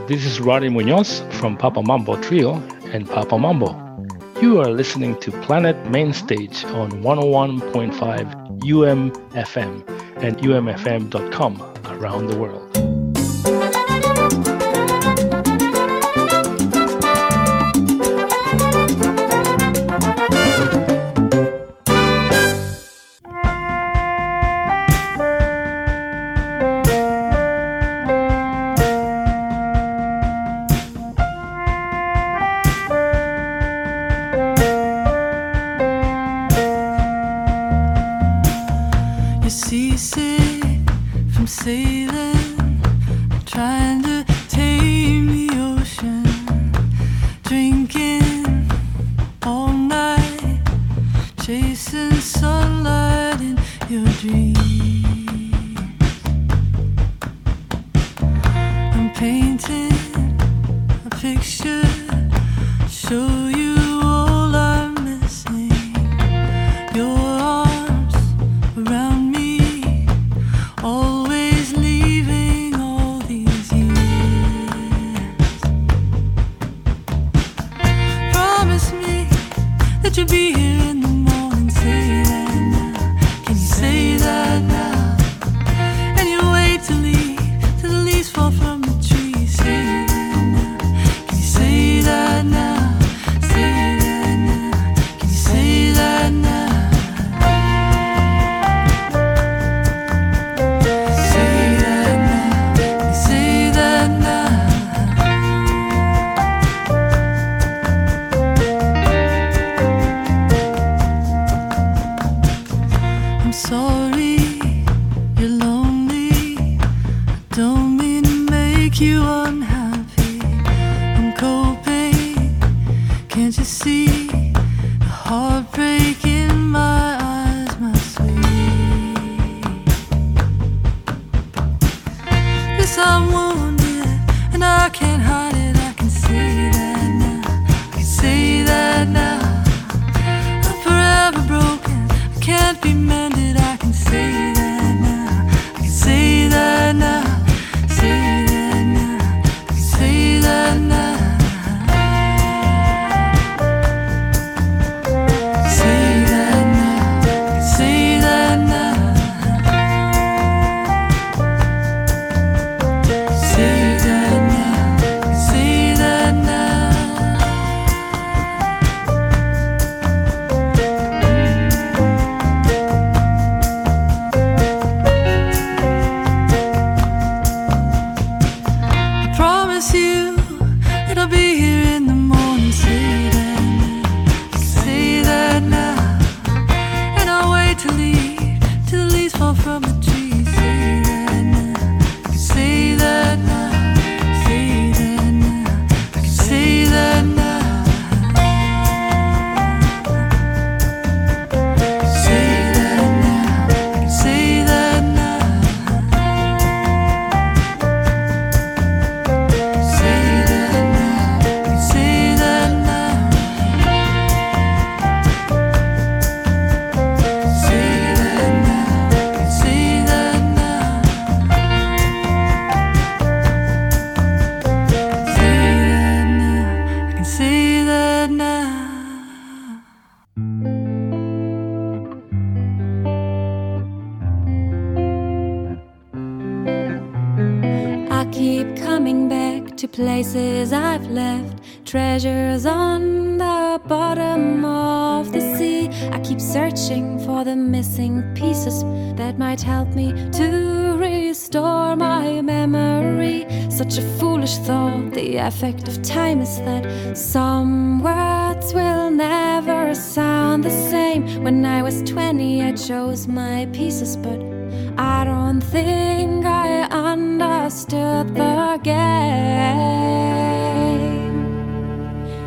This is Roddy Munoz from Papa Mambo Trio and Papa Mambo. You are listening to Planet Mainstage on 101.5 UMFM and umfm.com around the world.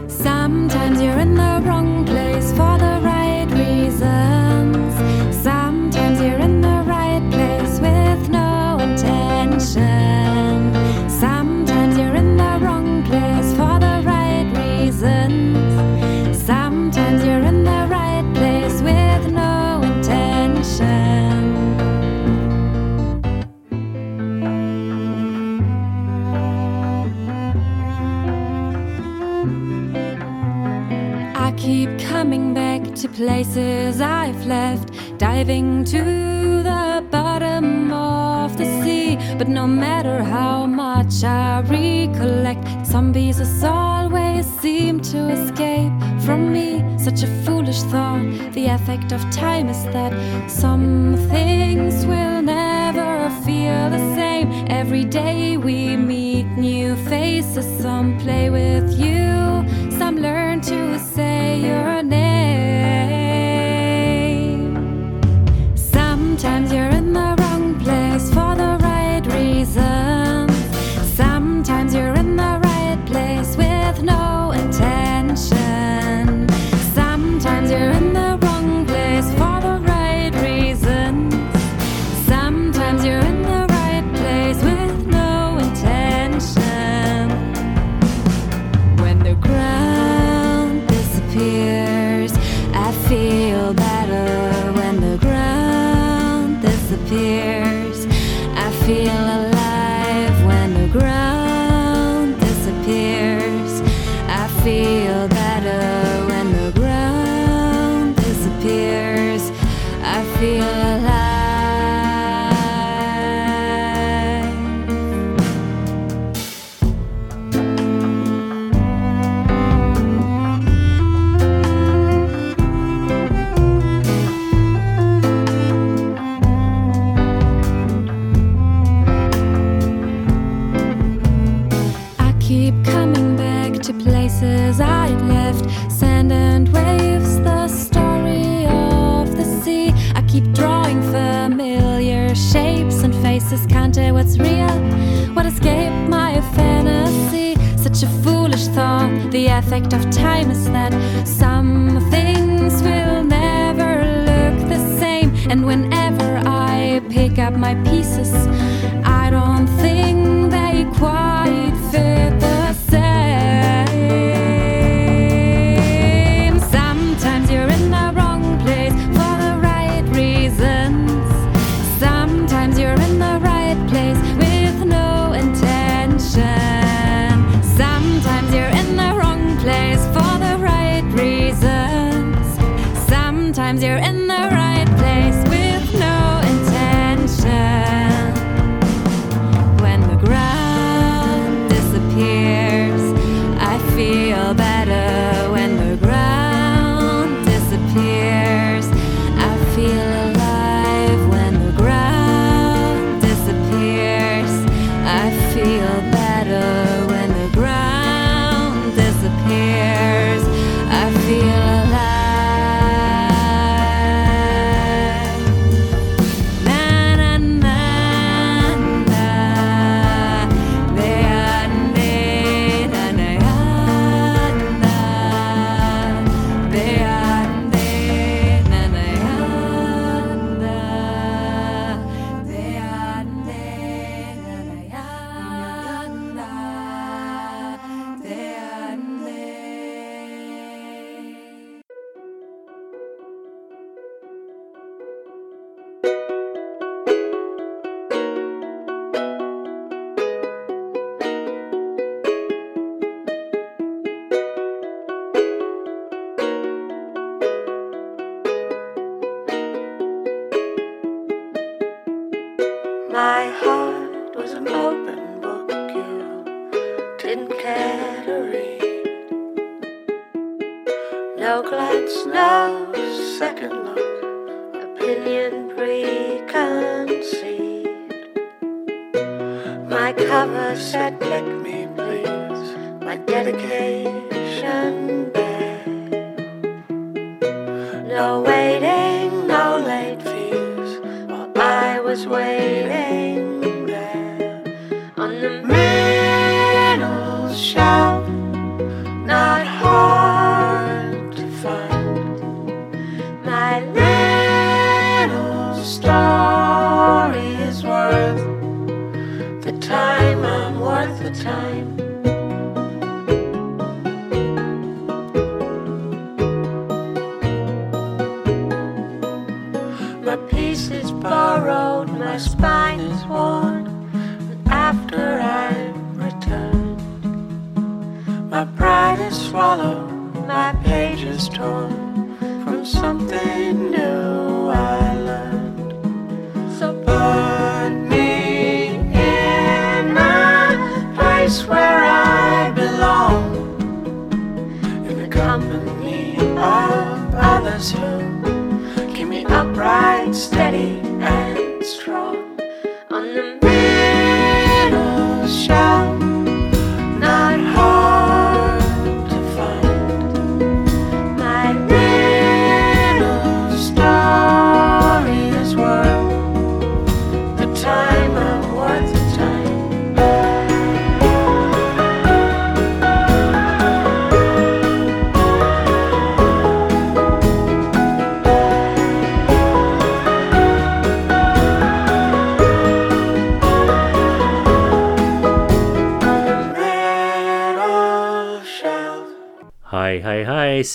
Sometimes you're in the wrong place. places I've left, diving to the bottom of the sea. But no matter how much I recollect, some pieces always seem to escape from me. Such a foolish thought. The effect of time is that some things will never feel the same. Every day we meet new faces, some play with you, some learn to say your name. The effect of time is that some things will never look the same. And whenever I pick up my pieces,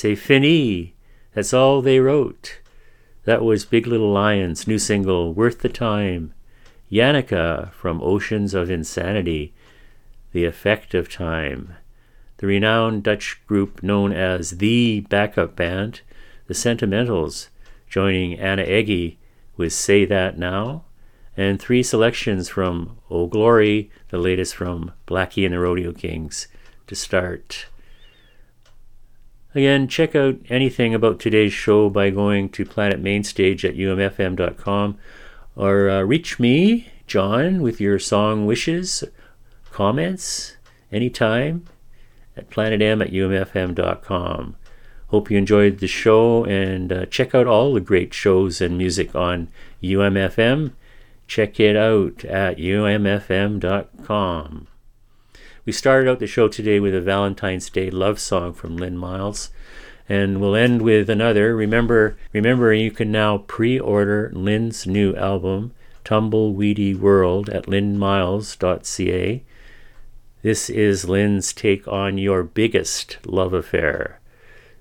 c'est fini. That's all they wrote. That was Big Little Lions' new single, Worth the Time. Yannicka from Oceans of Insanity, The Effect of Time. The renowned Dutch group known as The Backup Band, The Sentimentals, joining Anna Egge with Say That Now, and three selections from Oh Glory, the latest from Blackie and the Rodeo Kings, to start. Again, check out anything about today's show by going to planetmainstage at umfm.com or uh, reach me, John, with your song wishes, comments, anytime at planetm at umfm.com. Hope you enjoyed the show and uh, check out all the great shows and music on UMFM. Check it out at umfm.com. We started out the show today with a Valentine's Day love song from Lynn Miles, and we'll end with another. Remember, remember, you can now pre-order Lynn's new album, Tumbleweedy World, at lynnmiles.ca. This is Lynn's take on your biggest love affair.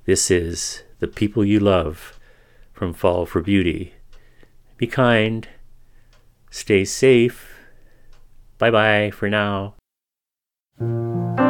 This is the people you love from Fall for Beauty. Be kind. Stay safe. Bye bye for now. Música